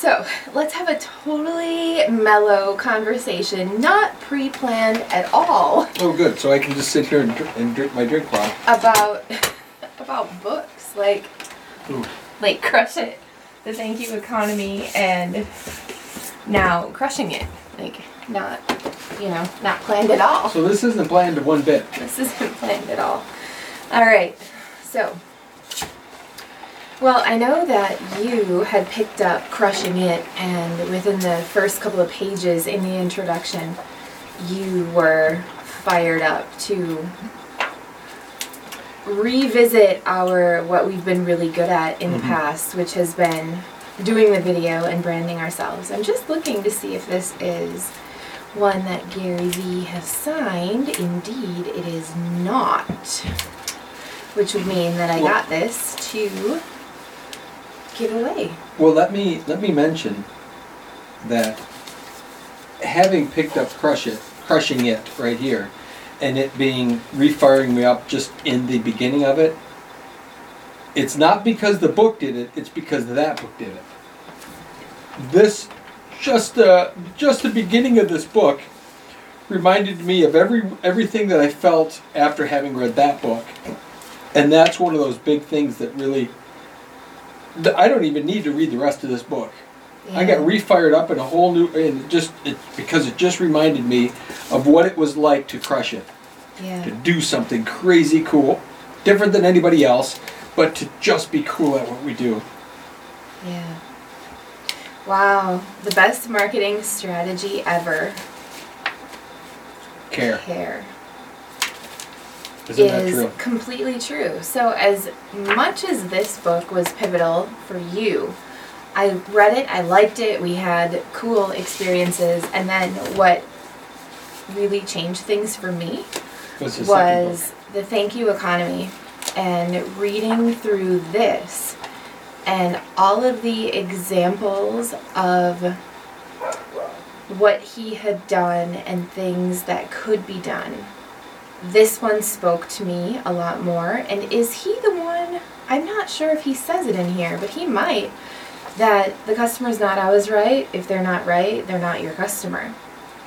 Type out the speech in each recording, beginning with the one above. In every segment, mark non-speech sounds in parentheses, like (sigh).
So let's have a totally mellow conversation, not pre-planned at all, Oh, good. So I can just sit here and, dr- and drink my drink while. about (laughs) about books, like Ooh. like Crush It, The Thank You Economy, and now Crushing It. Like not, you know, not planned at all. So this isn't planned one bit. This isn't (laughs) planned at all. All right, so. Well, I know that you had picked up Crushing It, and within the first couple of pages in the introduction, you were fired up to revisit our what we've been really good at in the Mhm. past, which has been doing the video and branding ourselves. I'm just looking to see if this is one that Gary V has signed. Indeed, it is not. Which would mean that I got this to away. Well, let me let me mention that having picked up Crush It, crushing it right here, and it being refiring me up just in the beginning of it. It's not because the book did it; it's because that book did it. This, just uh, just the beginning of this book, reminded me of every everything that I felt after having read that book, and that's one of those big things that really th- I don't even need to read the rest of this book. I got refired up in a whole new, and just it, because it just reminded me of what it was like to crush it, to do something crazy cool, different than anybody else, but to just be cool at what we do. Yeah. Wow. The best marketing strategy ever. Care, Care. Isn't that is true? completely true. So, as much as this book was pivotal for you, I read it, I liked it, we had cool experiences, and then what really changed things for me What's the second book? was the Thank You Economy and reading through this and all of the examples of what he had done and things that could be done. This one spoke to me a lot more. And is he the one? I'm not sure if he says it in here, but he might. That the customer's not always right. If they're not right, they're not your customer.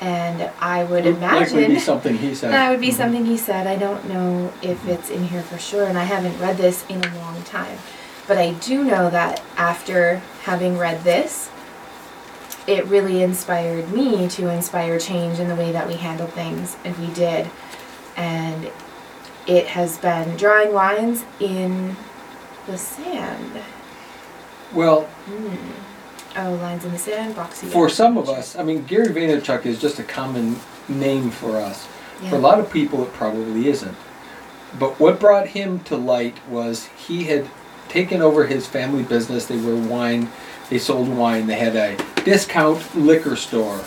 And I would it imagine that Would be something he said. that would be Mhm. something he said. I don't know if it's in here for sure, and I haven't read this in a long time. But I do know that after having read this, it really inspired me to inspire change in the way that we handle things, and we did. And it has been drawing lines in the sand. Well, Hmm. Oh, lines in the sand, boxy. for some of us, I mean, Gary Vaynerchuk is just a common name for us. yeah. For a lot of people, it probably isn't. But what brought him to light was he had taken over his family business. They were wine, they sold wine. They had a discount liquor store.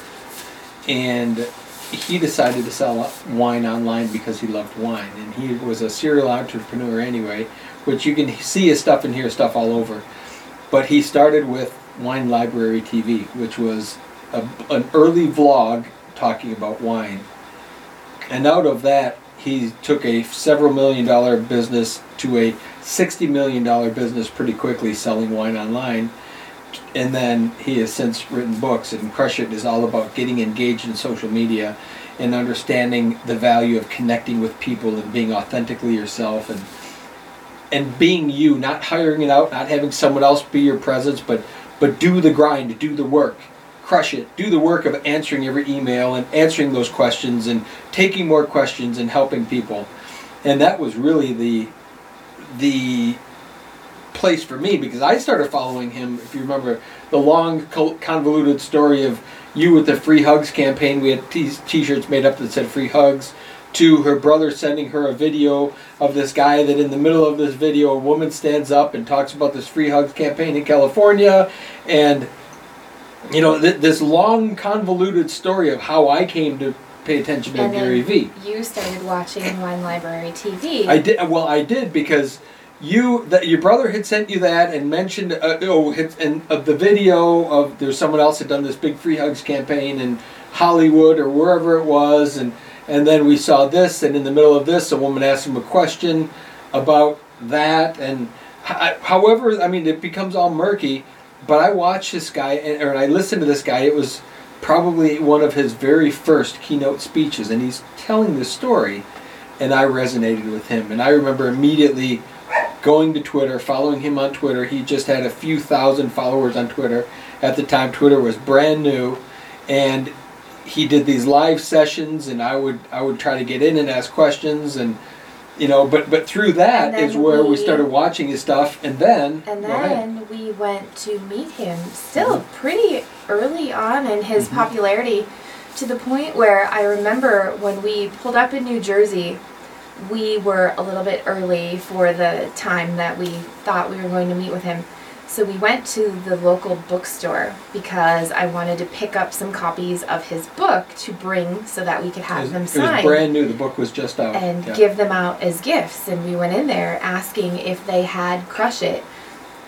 And he decided to sell wine online because he loved wine. And he was a serial entrepreneur anyway, which you can see his stuff and hear stuff all over. But he started with Wine Library TV, which was a, an early vlog talking about wine. And out of that, he took a several million dollar business to a $60 million business pretty quickly selling wine online. And then he has since written books, and Crush It is all about getting engaged in social media and understanding the value of connecting with people and being authentically yourself and and being you, not hiring it out, not having someone else be your presence, but but do the grind, do the work, crush it, do the work of answering every email and answering those questions and taking more questions and helping people. And that was really the the place for me because I started following him. If you remember the long convoluted story of you with the free hugs campaign, we had t- t-shirts made up that said free hugs. To her brother sending her a video of this guy that in the middle of this video a woman stands up and talks about this free hugs campaign in California and you know th- this long convoluted story of how I came to pay attention to And Gary Vee. You started watching Wine Library TV. I did well. I did because you that your brother had sent you that and mentioned uh, oh and of the video of there's someone else had done this big free hugs campaign in Hollywood or wherever it was and and then we saw this and in the middle of this a woman asked him a question about that and however I mean it becomes all murky but I watched this guy, and, or I listened to this guy. It was probably one of his very first keynote speeches, and he's telling this story, and I resonated with him. And I remember immediately going to Twitter, following him on Twitter. He just had a few thousand followers on Twitter. At the time, Twitter was brand new, and he did these live sessions, and I would I would try to get in and ask questions, and you know, but but through that is where we, we- started watching his stuff, and then And then we went to meet him still pretty early on in his Mhm. popularity to the point where I remember when we pulled up in New Jersey, we were a little bit early for the time that we thought we were going to meet with him. So we went to the local bookstore because I wanted to pick up some copies of his book to bring so that we could It have was, them it was brand new. The book was just out. and yeah. give them out as gifts. And we went in there asking if they had Crush It.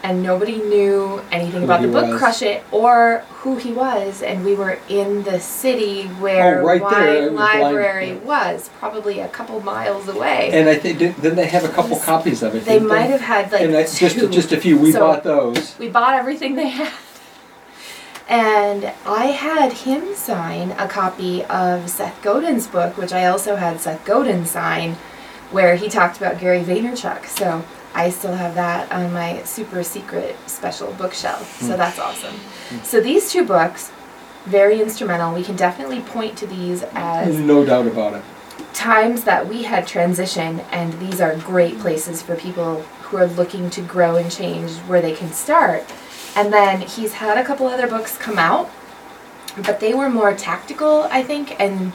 And nobody knew anything Who about the he book was. Crush It or who he was. And we were in the city where Oh, right there, it Wine was blind, Library yeah. was, probably a couple miles away. And I think didn't they have a couple copies of it? they didn't might have had like and I, two. just just a few. We So- bought those. we bought everything they had. And I had him sign a copy of Seth Godin's book, which I also had Seth Godin sign, where he talked about Gary Vaynerchuk. So I still have that on my super secret special bookshelf. So Hmm. that's awesome. So these two books, very instrumental. We can definitely point to these as No doubt about it. times that we had transition and these are great places for people who are looking to grow and change where they can start and then he's had a couple other books come out but they were more tactical i think and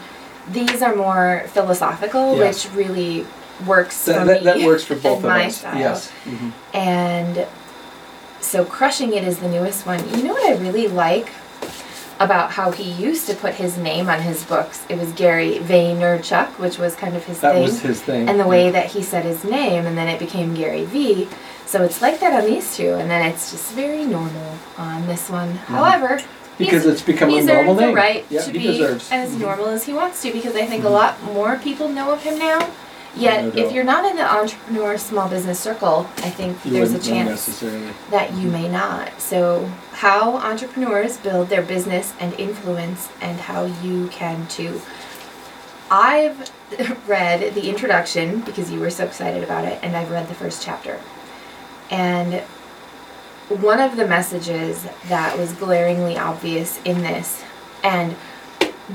these are more philosophical Yes. which really works That, for that, me that works for (laughs) both of my us. style. Yes. hmm and so crushing it is the newest one you know what i really like about how he used to put his name on his books it was gary vaynerchuk which was kind of his That thing was his thing. and the yeah. way that he said his name and then it became gary v so it's like that on these two and then it's just very normal on this one however because it's become a normal name. right yeah, to he be deserves. as Mhm. normal as he wants to because I think a Mhm. lot more people know of him now. Yet, No if you're not in the entrepreneur small business circle, I think You there's a wouldn't know chance necessarily. that you may not. So, how entrepreneurs build their business and influence, and how you can too. I've (laughs) read the introduction because you were so excited about it, and I've read the first chapter. And one of the messages that was glaringly obvious in this, and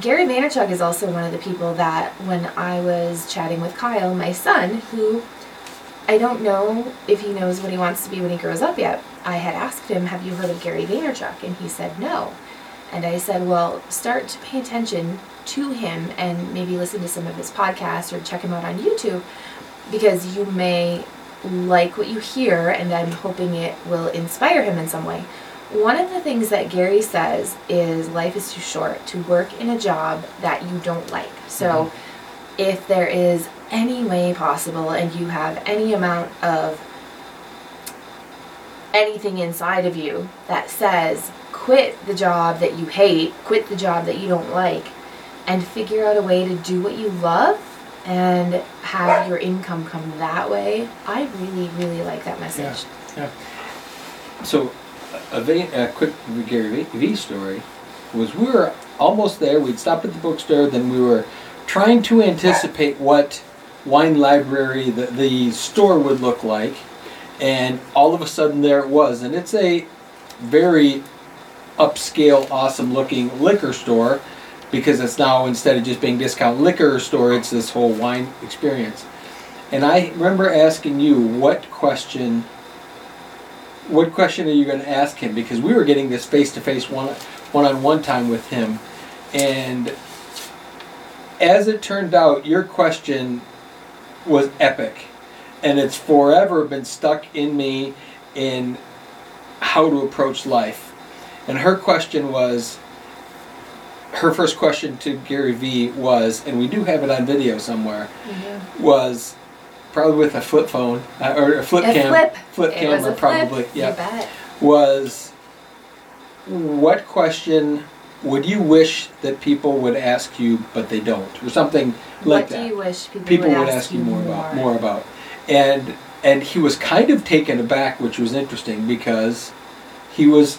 Gary Vaynerchuk is also one of the people that when I was chatting with Kyle, my son, who I don't know if he knows what he wants to be when he grows up yet. I had asked him, Have you heard of Gary Vaynerchuk? And he said, No. And I said, Well, start to pay attention to him and maybe listen to some of his podcasts or check him out on YouTube because you may like what you hear and I'm hoping it will inspire him in some way. One of the things that Gary says is life is too short to work in a job that you don't like. So mm-hmm. if there is any way possible and you have any amount of anything inside of you that says quit the job that you hate, quit the job that you don't like, and figure out a way to do what you love and have your income come that way. I really, really like that message. Yeah. yeah. So, a, quick Gary V V story was we were almost there. We'd stopped at the bookstore, then we were trying to anticipate what wine library the, the store would look like, and all of a sudden there it was, and it's a very upscale, awesome looking liquor store because it's now instead of just being discount liquor store, it's this whole wine experience. And I remember asking you what question what question are you going to ask him? Because we were getting this face to face one one on one time with him, and as it turned out, your question was epic, and it's forever been stuck in me in how to approach life. And her question was. Her first question to Gary Vee was, and we do have it on video somewhere, mm-hmm. was probably with a flip phone uh, or a flip A cam, flip. flip It was camera probably. Yeah was what question would you wish that people would ask you but they don't or something like what that do you wish people, people would, would ask you more about more about and and he was kind of taken aback which was interesting because he was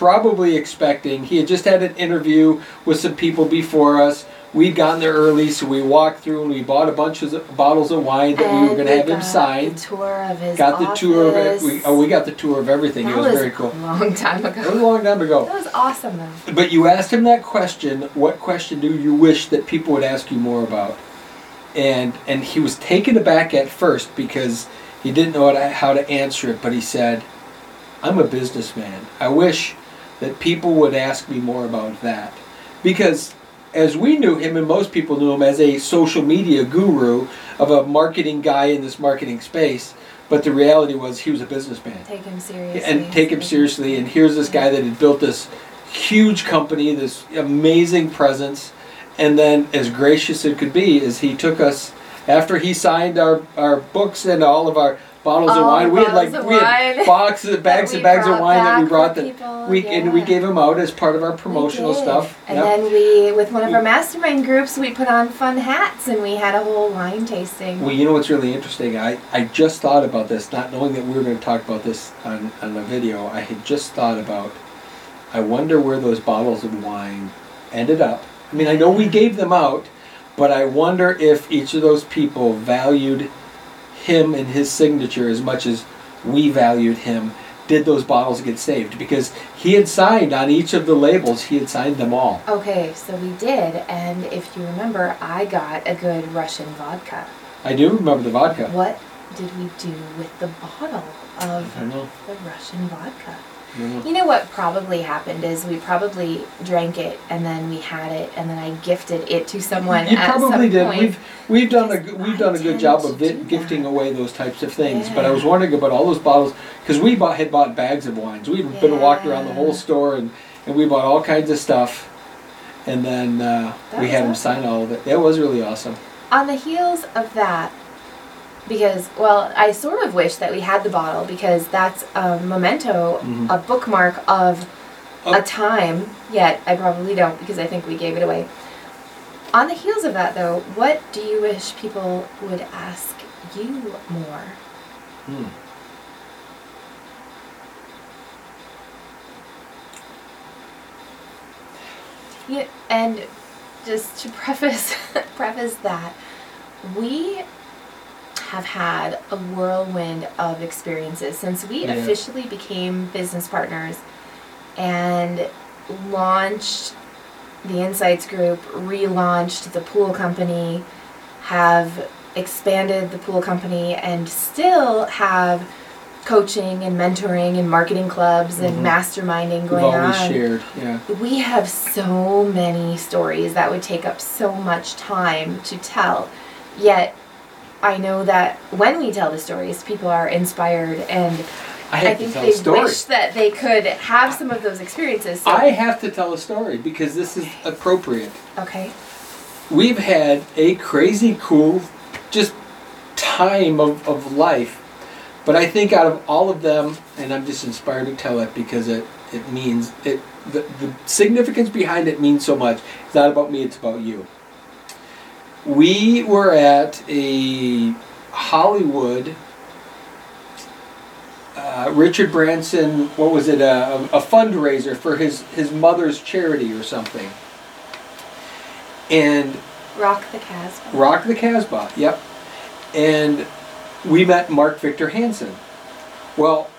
probably expecting. He had just had an interview with some people before us. We'd gotten there early, so we walked through and we bought a bunch of bottles of wine that we were going to have him sign. The tour of his Got the tour of it. office. We, oh, we got the tour of everything. that it was, very cool. a long time ago. It was a long time ago. That was awesome though. But you asked him that question. What question do you wish that people would ask you more about? And and he was taken aback at first because he didn't know how to answer it. But he said, "I'm a businessman. I wish that people would ask me more about that because." As we knew him, and most people knew him as a social media guru of a marketing guy in this marketing space, but the reality was he was a businessman Take him seriously. and take him seriously. And here's this guy that had built this huge company, this amazing presence, and then as gracious it could be, is he took us after he signed our, our books and all of our bottles of oh, wine. We had like we had boxes, (laughs) bags and bags of wine that we brought that we and we gave them out as part of our promotional stuff. And Yep. then we, with one of our mastermind groups, we put on fun hats and we had a whole wine tasting. Well, you know what's really interesting? I, I just thought about this, not knowing that we were going to talk about this on, on the video. I had just thought about, I wonder where those bottles of wine ended up. I mean, I know we gave them out, but I wonder if each of those people valued him and his signature as much as we valued him. Did those bottles get saved? Because he had signed on each of the labels, he had signed them all. Okay, so we did, and if you remember, I got a good Russian vodka. I do remember the vodka. What did we do with the bottle of the Russian vodka? Don't. You know what probably happened is we probably drank it and then we had it and then I gifted it to someone You probably did. point. We've we've done a good- we've I done a good job of do gifting away those types of things. But I was wondering about all those bottles because we bought had bought bags of wines. We'd been walked around the whole store and, and we bought all kinds of stuff. And then uh, we had him sign all of it. It was really awesome. On the heels of that, because well, I sort of wish that we had the bottle because that's a memento, Mhm. a bookmark of Oh. a time. Yet I probably don't because I think we gave it away. On the heels of that, though, what do you wish people would ask you more? Hmm. Yeah, and just to preface (laughs) preface that, we have had a whirlwind of experiences since we Yeah. officially became business partners and launched the Insights Group, relaunched the pool company, have expanded the pool company, and still have coaching and mentoring and marketing clubs and Mhm. masterminding going on. shared. Yeah. We have so many stories that would take up so much time to tell. Yet, I know that when we tell the stories, people are inspired, and I I, think they wish that they could have some of those experiences. So, I have to tell a story because this is appropriate. okay. we've had a crazy cool just time of, of life but i think out of all of them and i'm just inspired to tell it because it, it means it the, the significance behind it means so much it's not about me it's about you we were at a hollywood uh, richard branson what was it a, a fundraiser for his, his mother's charity or something and Rock the Casbah. Rock the Casbah, yep. And we met Mark Victor Hansen. Well,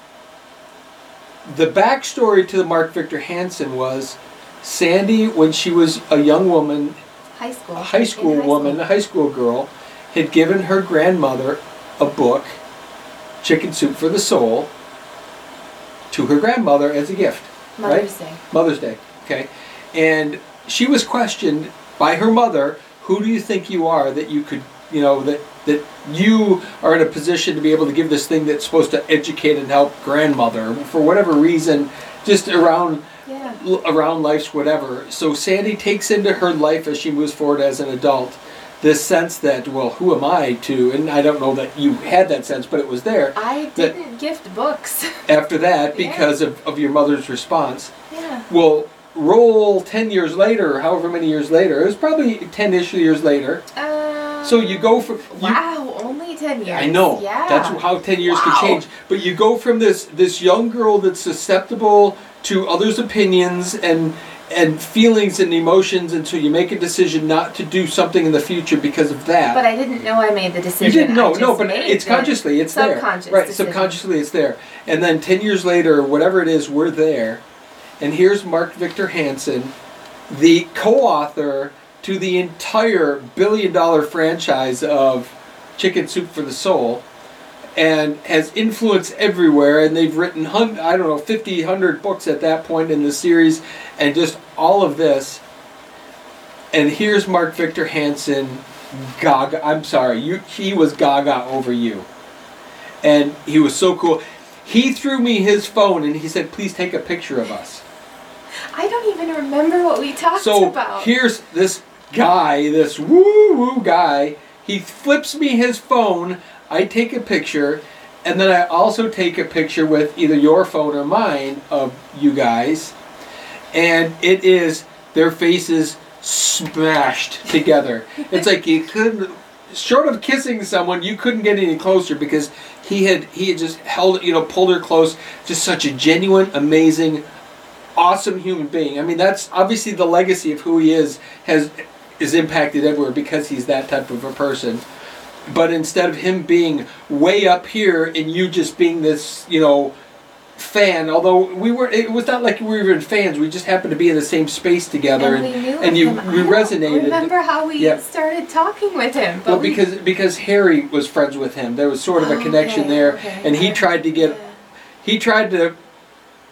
the backstory to the Mark Victor Hansen was Sandy, when she was a young woman, High school. a high school high woman, a high school girl, had given her grandmother a book, Chicken Soup for the Soul, to her grandmother as a gift. Mother's Day. Mother's Day, okay? And she was questioned by her mother, who do you think you are that you could, you know, that that you are in a position to be able to give this thing that's supposed to educate and help grandmother for whatever reason, just around Yeah. l- around life's whatever. So Sandy takes into her life as she moves forward as an adult this sense that, well, who am I to? And I don't know that you had that sense, but it was there I didn't gift books. (laughs) after that Yeah. because of, of your mother's response. yeah. Well, roll 10 years later, however many years later, it was probably 10 ish years later. Uh, So you go from. You, Wow, only 10 years. I know. Yeah. That's how 10 years Wow. can change. But you go from this, this young girl that's susceptible to others' opinions and and feelings and emotions until you make a decision not to do something in the future because of that. But I didn't know I made the decision. You didn't know, no, but it's consciously, it's there. subconscious Right, decision. subconsciously it's there. And then 10 years later, whatever it is, we're there. And here's Mark Victor Hansen, the co author to the entire billion dollar franchise of Chicken Soup for the Soul. And has influence everywhere, and they've written, hun- I don't know, 50, 100 books at that point in the series, and just all of this. And here's Mark Victor Hansen, gaga. I'm sorry, you. He was gaga over you, and he was so cool. He threw me his phone and he said, "Please take a picture of us." I don't even remember what we talked So about. here's this guy, this woo woo guy. He flips me his phone. I take a picture, and then I also take a picture with either your phone or mine of you guys, and it is their faces smashed together. It's like you couldn't, short of kissing someone, you couldn't get any closer because he had he had just held you know pulled her close. Just such a genuine, amazing, awesome human being. I mean, that's obviously the legacy of who he is has is impacted everywhere because he's that type of a person. But instead of him being way up here and you just being this, you know, fan, although we were, it was not like we were even fans. We just happened to be in the same space together, and we knew and you him. we I resonated. Remember how we Yeah. started talking with him? Well, we- because because Harry was friends with him, there was sort of a Oh, connection okay, there, okay, and he tried to get yeah. he tried to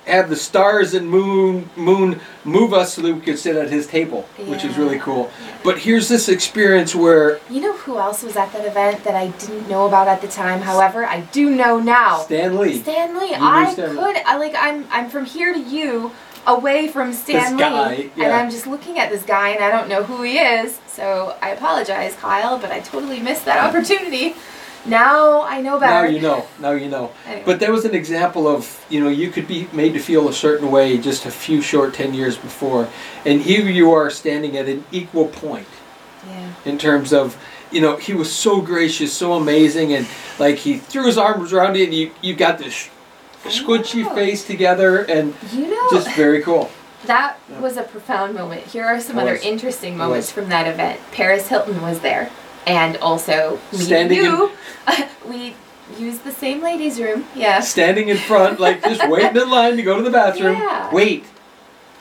have the stars and moon moon move us so that we could sit at his table, which is really cool. But here's this experience where You know who else was at that event that I didn't know about at the time? However, I do know now. Stan Lee, Stan Lee. I Stan Lee. could. I like. I'm. I'm from here to you, away from Stan Lee, guy, and. I'm just looking at this guy, and I don't know who he is. So I apologize, Kyle, but I totally missed that opportunity. Now I know about. now you know, now you know. (laughs) Anyway. But there was an example of you know you could be made to feel a certain way just a few short ten years before, and here you are standing at an equal point. yeah. in terms of you know he was so gracious so amazing and like he threw his arms around you and you, you got this squishy face together and You know. just very cool (laughs) That Yeah. was a profound moment. Here are some It other was. interesting moments from that event. Paris Hilton was there, and also me Standing and (laughs) you. we used the same ladies' room. Yes. standing in front like just (laughs) waiting in line to go to the bathroom Yeah. wait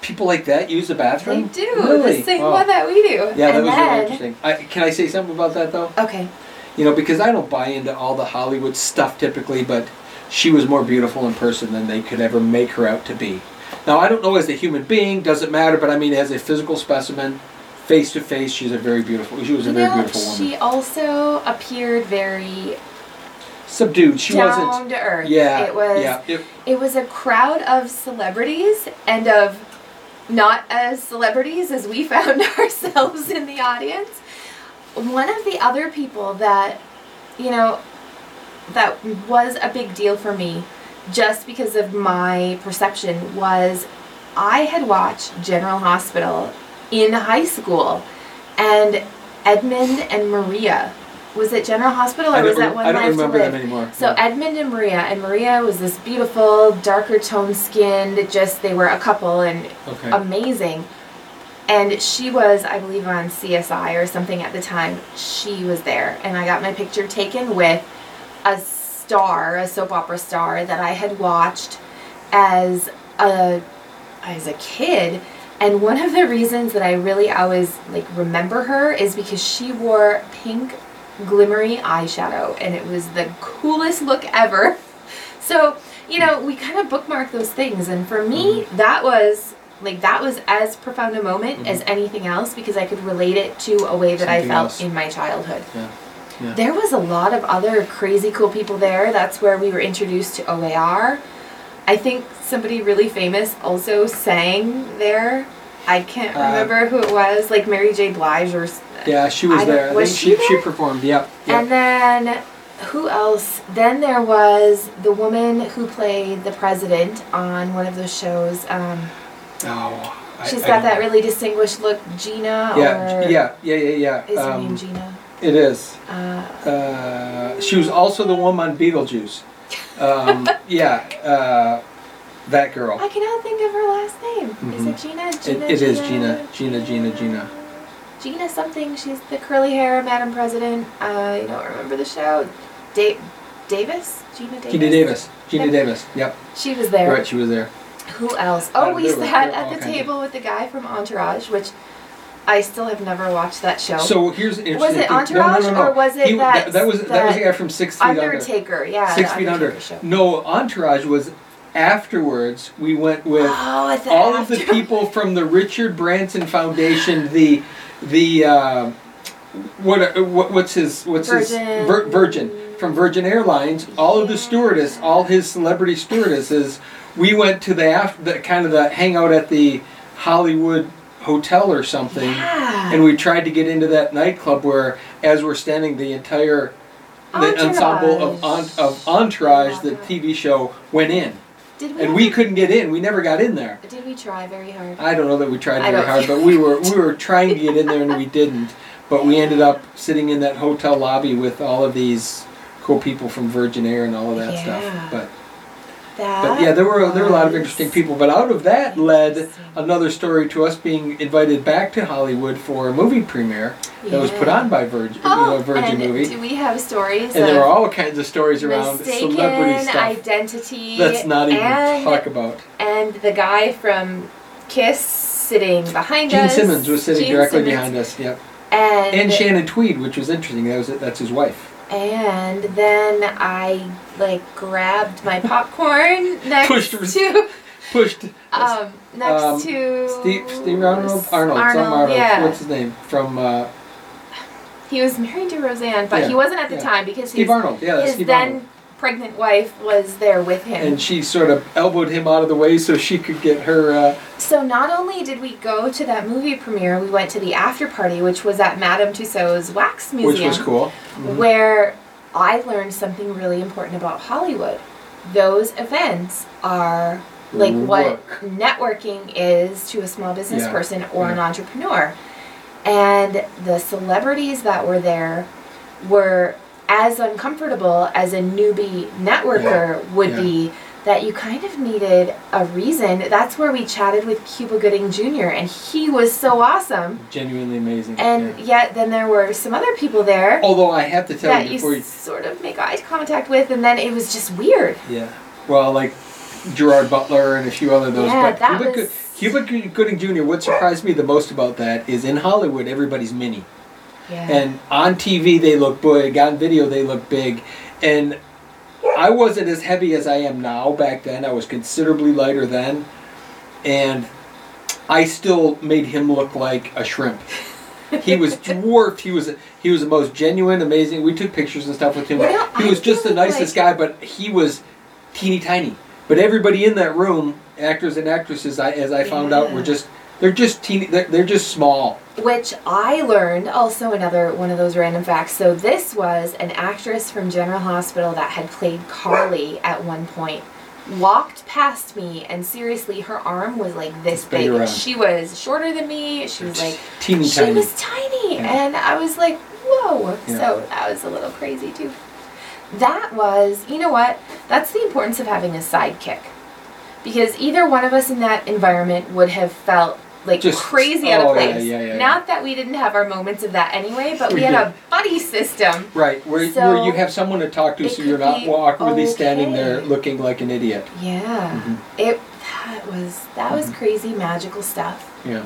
people like that use the bathroom? They do really the same Wow. one that we do. yeah that and was then, really interesting I, can i say something about that though Okay. you know because i don't buy into all the hollywood stuff typically but she was more beautiful in person than they could ever make her out to be now i don't know as a human being doesn't matter but i mean as a physical specimen face to face she's a very beautiful she was a very know, beautiful woman she also appeared very subdued she down wasn't to earth. yeah It was. yeah it, It was a crowd of celebrities and of not as celebrities as we (laughs) found ourselves in the audience. One of the other people that, you know, that was a big deal for me just because of my perception was I had watched General Hospital in high school and Edmund and Maria. Was it General Hospital or was that one I don't remember them anymore So Edmund and Maria, and Maria was this beautiful, darker toned skinned, just they were a couple and okay amazing. And she was, I believe, on CSI or something at the time. She was there, and I got my picture taken with a star, a soap opera star that I had watched as a as a kid. And one of the reasons that I really always like remember her is because she wore pink glimmery eyeshadow and it was the coolest look ever. (laughs) So, you know, we kind of bookmark those things and for me mm-hmm. that was like that was as profound a moment mm-hmm. as anything else because I could relate it to a way that I felt else. in my childhood. yeah yeah There was a lot of other crazy cool people there. That's where we were introduced to OAR. I think somebody really famous also sang there. I can't Uh, remember who it was, like Mary J. Blige or. yeah she was I there was she she, she performed yeah, yeah. And then who else? Then there was the woman who played the president on one of those shows. Um, oh I- she's I got don't that really distinguished look, Geena. yeah or yeah yeah yeah yeah Is her um, name Geena? it is Uh, Uh, she was also the woman on Beetlejuice. Um, (laughs) yeah, uh, That girl. I cannot think of her last name. Is Mhm. it Geena? It, Geena it is Geena. Geena. Geena. Geena. Geena something. She's the curly hair Madam President. I don't remember the show. Da- Davis? Geena Davis? Geena Davis. Geena Yep. Davis. Yep. She was there. Right. She was there. Who else? Oh, we there were- sat there were at all the kinds of- table with the guy from Entourage, which I still have never watched that show. So here's the was interesting it. Entourage no, no, no, or was it He- that, that, was that was the guy from Six Feet Under. Undertaker? Yeah, Six Feet Under. Show. No, Entourage was afterwards. We went with Oh, all of the people from the Richard Branson Foundation, the the uh, what, what what's his what's his Virgin. Vir- Virgin from Virgin Airlines. All of the stewardess, all his celebrity stewardesses. We went to the after the kind of the hangout at the Hollywood hotel or something, Yeah. and we tried to get into that nightclub where, as we're standing, the entire the ensemble of on, Entourage. of Entourage, the TV show, went in, Did we and we couldn't get in. We never got in there. Did we try very hard? I don't know that we tried very hard, but we were we were trying to get in there and we didn't. But we ended up sitting in that hotel lobby with all of these cool people from Virgin Air and all of that Yeah. stuff. But That but yeah, there were there were a lot of interesting people. But out of that led another story to us being invited back to Hollywood for a movie premiere that was put on by Virgin, you Oh, know, Virgin and movie. do we have stories And there were all kinds of stories around celebrity stuff. identity? Let's not even and, talk about. And the guy from Kiss sitting behind Gene us. Gene Simmons was sitting Gene directly Simmons. behind us. Yep. And, And Shannon Tweed, which was interesting. That was that's his wife. And then I like grabbed my popcorn (laughs) next Pushed- to Pushed (laughs) um next Um, to Steve Steve Arnold Arnold, Arnold, Arnold. yeah. What's his name from uh, He was married to Roseanne, but Yeah, he wasn't at the yeah. time because Steve his, Arnold? Yeah, that's his Steve then Arnold. Pregnant wife was there with him. And she sort of elbowed him out of the way so she could get her. Uh, So not only did we go to that movie premiere, we went to the after party, which was at Madame Tussauds Wax Museum. which was cool. Mhm. where I learned something really important about Hollywood. Those events are like what networking is to a small business Yeah, person or an entrepreneur. And the celebrities that were there were as uncomfortable as a newbie networker would yeah. be that you kind of needed a reason. That's where we chatted with Cuba Gooding Jr. and he was so awesome. Genuinely amazing. And yeah. yet then there were some other people there Although I have to tell that you you before you, sort of make eye contact with and then it was just weird. yeah. Well, like Gerard Butler and a few other those. Yeah, but that Cuba, Good- was- Cuba Gooding Jr. What surprised me the most about that is in Hollywood everybody's mini. Yeah. And on TV they look big, on video they look big, and I wasn't as heavy as I am now. Back then, I was considerably lighter then, and I still made him look like a shrimp. He was (laughs) dwarfed. He was he was the most genuine, amazing. We took pictures and stuff with him. Know, he I was just the nicest guy, but he was teeny tiny. But everybody in that room, actors and actresses, I, as I found out, were just they're just teeny. They're, they're just small. Which I learned also another one of those random facts. So this was an actress from General Hospital that had played Carly at one point. Walked past me and seriously her arm was like this Big around. She was shorter than me. She was like teeny she tiny. was tiny Yeah. and I was like, whoa. Yeah. So that was a little crazy too. That was, you know what? That's the importance of having a sidekick. Because either one of us in that environment would have felt like Just- crazy out oh, of place. yeah, yeah, yeah. Not that we didn't have our moments of that anyway, but we, We had did. a buddy system. Right, where, where you have someone to talk to so you're not awkwardly standing there looking like an idiot. Yeah. Mhm. It that was that was Mhm. crazy magical stuff. Yeah.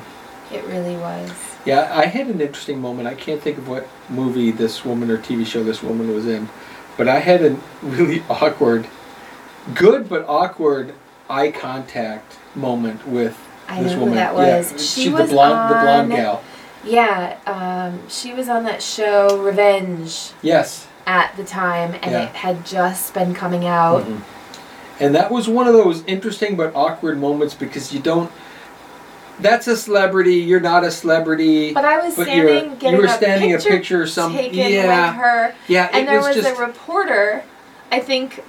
It really was. Yeah, I had an interesting moment. I can't think of what movie this woman or TV show this woman was in, but I had a really (laughs) awkward, good but awkward eye contact moment with I this know who woman. that Yeah, was. She she's was the blonde, the blonde gal. Yeah, um, she was on that show Revenge Yes. at the time, and Yeah. it had just been coming out. Mhm. And that was one of those interesting but awkward moments because you don't. That's a celebrity. You're not a celebrity. But I was But standing, getting you were a standing picture, a picture. Some taken yeah, with her, yeah. and there was, was, just a reporter, I think,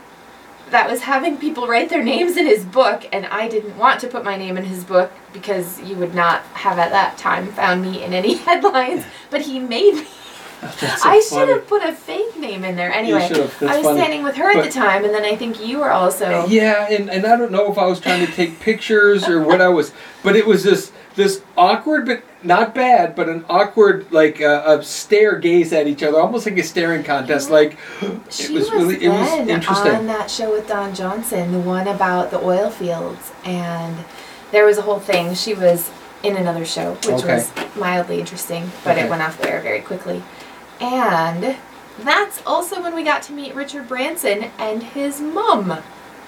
that was having people write their names in his book, and I didn't want to put my name in his book because you would not have at that time found me in any (laughs) headlines. But he made me. So I should have put a fake name in there. Anyway, I was funny. standing with her at the time, and then I think you were also. Yeah, and, and I don't know if I was trying to take pictures or what I was, but it was this this awkward, but not bad, but an awkward like uh, a stare gaze at each other, almost like a staring contest. Like (gasps) it She was was, really it was interesting. on that show with Don Johnson, the one about the oil fields, and there was a whole thing. She was in another show, which Okay. was mildly interesting, but Okay. it went off the air very quickly. And that's also when we got to meet Richard Branson and his mum,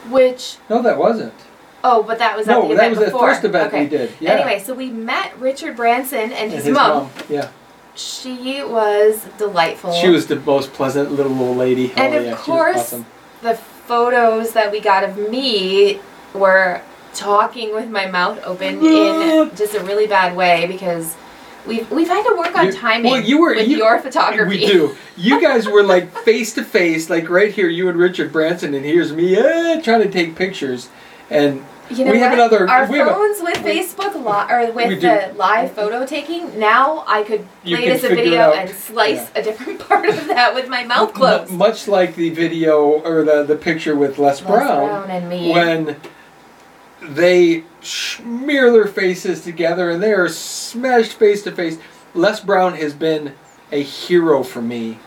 which No, that wasn't. oh, but that was at No, the that event was the first event okay. we did. Yeah. Anyway, so we met Richard Branson and, and his, mum. Yeah. She was delightful. She was the most pleasant little old lady. And oh, of yeah, course- awesome. the photos that we got of me were talking with my mouth open in just a really bad way because we've we've had to work on You- timing well, you were- with you- your photography. We do. You (laughs) guys were like face to face, like right here, you and Richard Branson, and here's me eh, trying to take pictures. And You know We have another- Our we have a- phones with we- Facebook li- or with the live photo taking. Now I could You play can this a it video out. and slice a different (laughs) part of that with my mouth closed. mu- much like the video or the, the picture with Les, Les Brown, Brown and me. when they smear their faces together and they are smashed face to face. Les Brown has been a hero for me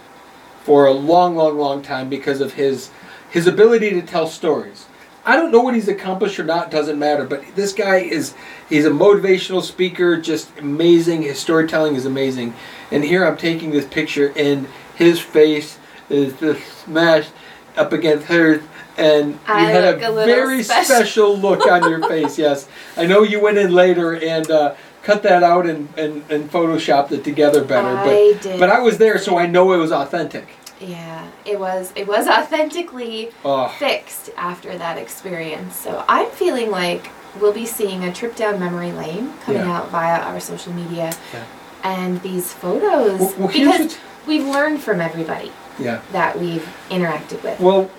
for a long, long, long time because of his his ability to tell stories. I don't know what he's accomplished or not, doesn't matter, but this guy is he's a motivational speaker, just amazing. His storytelling is amazing. And here I'm taking this picture and his face is just smashed up against hers and you I had a, a very special. special look on your (laughs) face, yes. I know you went in later and uh, cut that out and, and, and photoshopped it together better, but I did. but I was there so I know it was authentic. Yeah, it was it was authentically Oh. fixed after that experience. So I'm feeling like we'll be seeing a trip down memory lane coming Yeah. out via our social media. Yeah. And these photos Well, well, because we've learned from everybody Yeah. that we've interacted with. Well,